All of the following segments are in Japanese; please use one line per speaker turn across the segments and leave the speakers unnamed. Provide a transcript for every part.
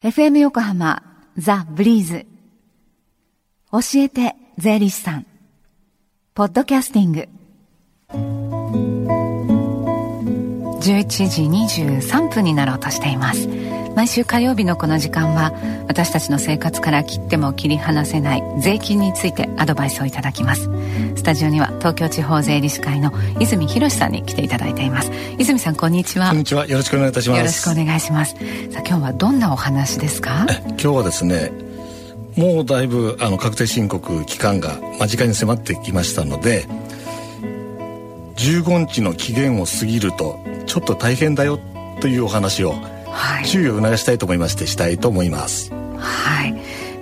FM 横浜ザ・ブリーズ。教えて税理士さん。ポッドキャスティング。11時23分になろうとしています。毎週火曜日のこの時間は私たちの生活から切っても切り離せない税金についてアドバイスをいただきます。スタジオには東京地方税理士会の泉博さんに来ていただいています。泉さんこんにちは。
こんにちは。よろしくお願いいたします。
よろしくお願いします。さあ今日はどんなお話ですか？
今日はですねもうだいぶあの確定申告期間が間近に迫ってきましたので15日の期限を過ぎるとちょっと大変だよというお話をはい、注意を促したいと思いましてしたいと思います。
はい。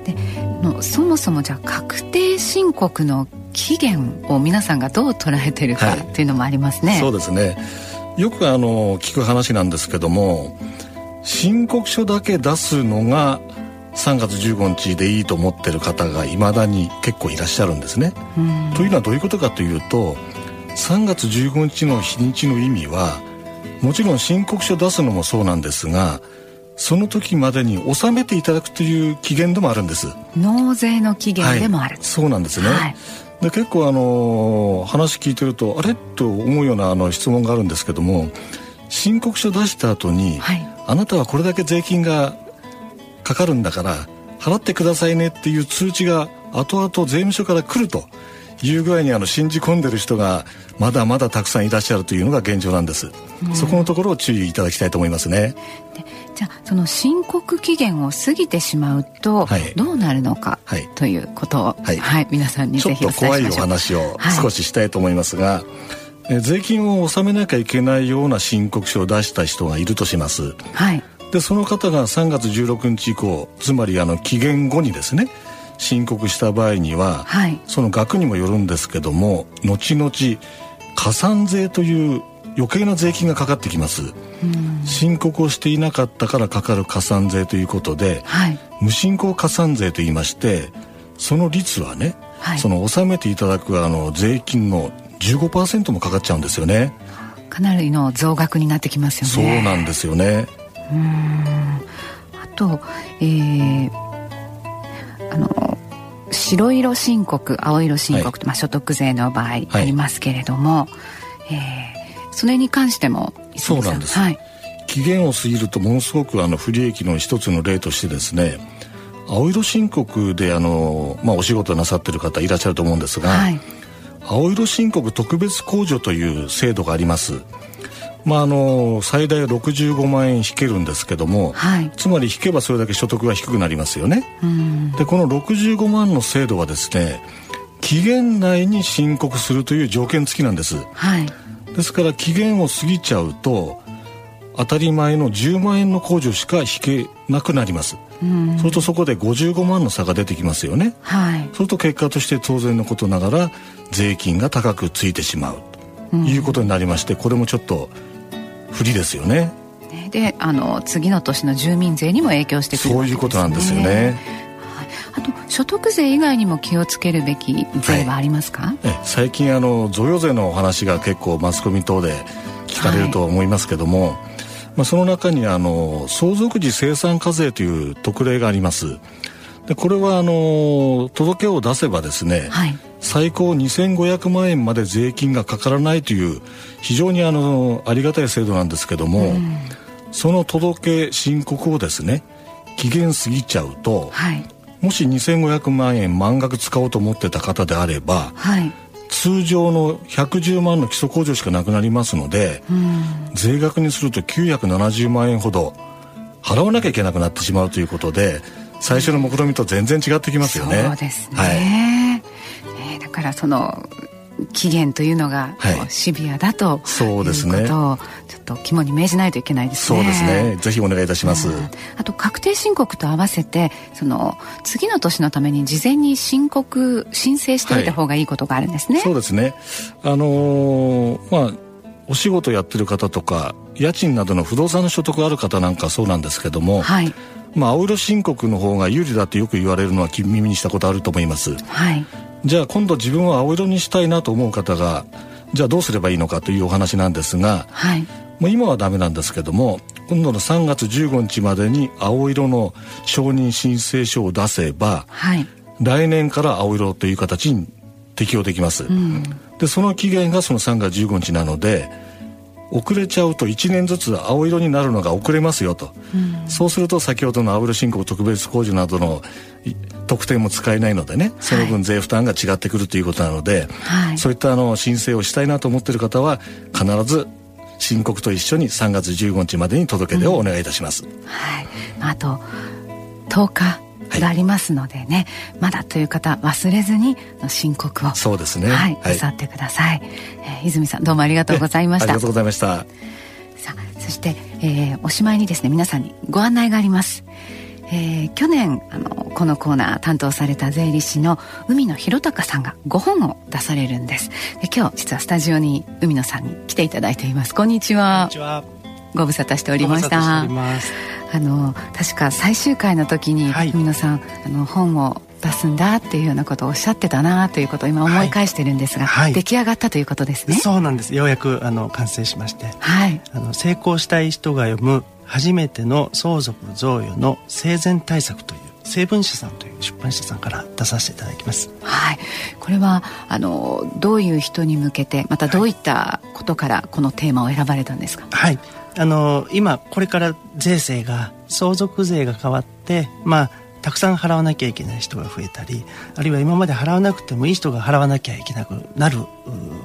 でのそもそもじゃあ確定申告の期限を皆さんがどう捉えてるかっていうのもありますね、はい、
そうですね。よくあの聞く話なんですけども申告書だけ出すのが3月15日でいいと思ってる方がいまだに結構いらっしゃるんですね。というのはどういうことかというと3月15日の日にちの意味はもちろん申告書出すのもそうなんですがその時までに納めていただくという期限でもあるんです。
納税の期限でもある、
はい、そうなんですね、はい、で結構あの話聞いてるとあれ？と思うようなあの質問があるんですけども申告書出した後に、はい、あなたはこれだけ税金がかかるんだから払ってくださいねっていう通知が後々税務署から来るという具合にあの信じ込んでる人がまだまだたくさんいらっしゃるというのが現状なんです、うん、そこのところを注意いただきたいと思いますね。
じゃあその申告期限を過ぎてしまうとどうなるのか、はい、ということを、はい、はい、皆さんにぜひ
ちょっと怖いお話を少ししたいと思いますが、はい、税金を納めなきゃいけないような申告書を出した人がいるとします、はい、でその方が3月16日以降つまりあの期限後にですね申告した場合には、はい、その額にもよるんですけども後々加算税という余計な税金がかかってきます、申告をしていなかったからかかる加算税ということで、はい、無申告加算税といいましてその率はね、はい、その納めていただくあの税金の15%もかかっちゃうんですよね。
かなりの増額になってきますよ
ね。そうなんですよね。
うん。あとえー、あの白色申告青色申告と、はい、まあ、所得税の場合ありますけれども、はい、えー、それに関しても
そうなんです、はい、期限を過ぎるとものすごくあの不利益の一つの例としてですね青色申告であの、まあ、お仕事なさってる方いらっしゃると思うんですが、はい、青色申告特別控除という制度があります。まあ、あの最大65万円引けるんですけども、はい、つまり引けばそれだけ所得が低くなりますよね。でこの65万の制度はですね期限内に申告するという条件付きなんです。はい、ですから期限を過ぎちゃうと当たり前の10万円の控除しか引けなくなります。それとそこで55万の差が出てきますよね。はい、それと結果として当然のことながら税金が高くついてしまうということになりまして、これもちょっと不利ですよね。
であの次の年の住民税にも影響してくる、ね、
そういうことなんですよね。
あと所得税以外にも気をつけるべき税はありますか、はい、
最近あの贈与税のお話が結構マスコミ等で聞かれると思いますけども、はい、まあ、その中にあの相続時生産課税という特例があります。でこれはあの届けを出せばですね、はい、最高2500万円まで税金がかからないという非常にあのありがたい制度なんですけども、うん、その届け申告をですね期限過ぎちゃうと、はい、もし2500万円満額使おうと思ってた方であれば、はい、通常の110万の基礎控除しかなくなりますので、うん、税額にすると970万円ほど払わなきゃいけなくなってしまうということで最初の目論見みと全然違ってきますよね。
そうですね、はい。だからその期限というのがシビアだと、そうですね。ちょっと肝に銘じないといけないです
ね。そうですね。ぜひお願いいたします、うん、
あと確定申告と合わせてその次の年のために事前に申告申請しておいた方がいいことがあるんですね、はい、
そうですね。あのー、まあお仕事やってる方とか家賃などの不動産の所得ある方なんかそうなんですけども、はい、まあ青色申告の方が有利だってよく言われるのは耳にしたことあると思います、はい、じゃあ今度自分は青色にしたいなと思う方がじゃあどうすればいいのかというお話なんですが、はい、もう今はダメなんですけども今度の3月15日までに青色の承認申請書を出せば、はい、来年から青色という形に適用できます、うん、でその期限がその3月15日なので遅れちゃうと1年ずつ青色になるのが遅れますよと、うん、そうすると先ほどの青色申告特別控除などの特典も使えないのでねその分税負担が違ってくるということなので、はい、そういったあの申請をしたいなと思っている方は必ず申告と一緒に3月15日までに届け出をお願いいたします、うん、
はい。あと10日がありますのでね、はい、まだという方忘れずに申告を。
そうですね。
はい。なさってください、えー、泉さんどうもありがとうございました。あ
りがとうございました。
さあそして、えー、おしまいにですね皆さんにご案内がありますえー、去年あのこのコーナー担当された税理士の海野博隆さんが5本を出されるんです。で今日実はスタジオに海野さんに来ていただいています。こんにちは。
こんにちは。
ご無沙汰しておりました。あの確か最終回の時に、はい、海野さんあの本を出すんだっていうようなことをおっしゃってたなということを今思い返してるんですが、はい、出来上がったということですね。
そうなんです。ようやくあの完成しまして、はい、あの成功したい人が読む初めての相続贈与の生前対策という成文社さんという出版社さんから出させていただきます。
はい、これはあのどういう人に向けてまたどういったことからこのテーマを選ばれたんですか？
はい、あの今これから税制が相続税が変わってまあたくさん払わなきゃいけない人が増えたりあるいは今まで払わなくてもいい人が払わなきゃいけなくなる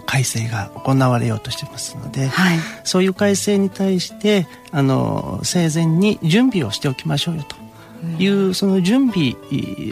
改正が行われようとしてますので、はい、そういう改正に対してあの生前に準備をしておきましょうよと。いう、その準備、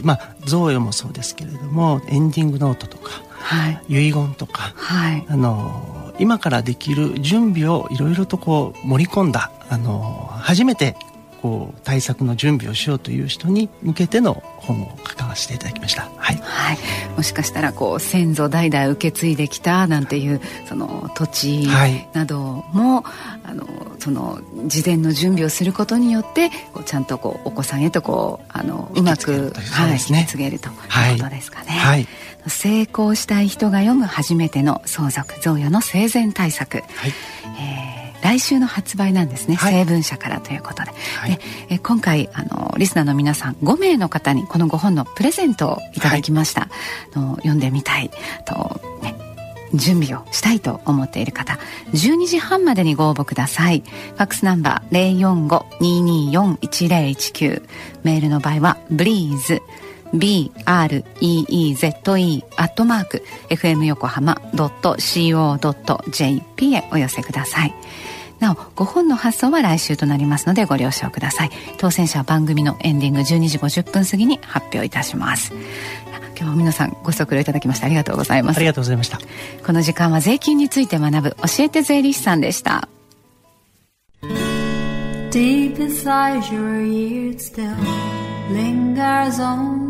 まあ、贈与もそうですけれどもエンディングノートとか、はい、遺言とか、はい、あの今からできる準備をいろいろとこう盛り込んだあの初めてこう対策の準備をしようという人に向けての本を書かせていただきました、はい、
はい、もしかしたらこう先祖代々受け継いできたなんていうその土地なども、はい、あのその事前の準備をすることによってこうちゃんとこうお子さんへとこうあのうまくはい、引き継げるということですかね。はい、成功したい人が読む初めての相続贈与の生前対策、はい。えー来週の発売なんですね、はい、成文社からということで。はい、でえ今回あのリスナーの皆さん5名の方にこの5本のプレゼントをいただきました、はい、の読んでみたいと、ね、準備をしたいと思っている方。12時半までにご応募ください。ファックスナンバー045-224-1019メールの場合は breeze breeze アットマーク fm 横浜 .co.jp へお寄せください。なお5本の発送は来週となりますのでご了承ください。当選者は番組のエンディング12時50分過ぎに発表いたします。今日も皆さんご足労いただきましてありがとうございます。
ありがとうございました。
この時間は税金について学ぶ教えて税理士さんでした。Deep inside your ears still lingers on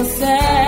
você.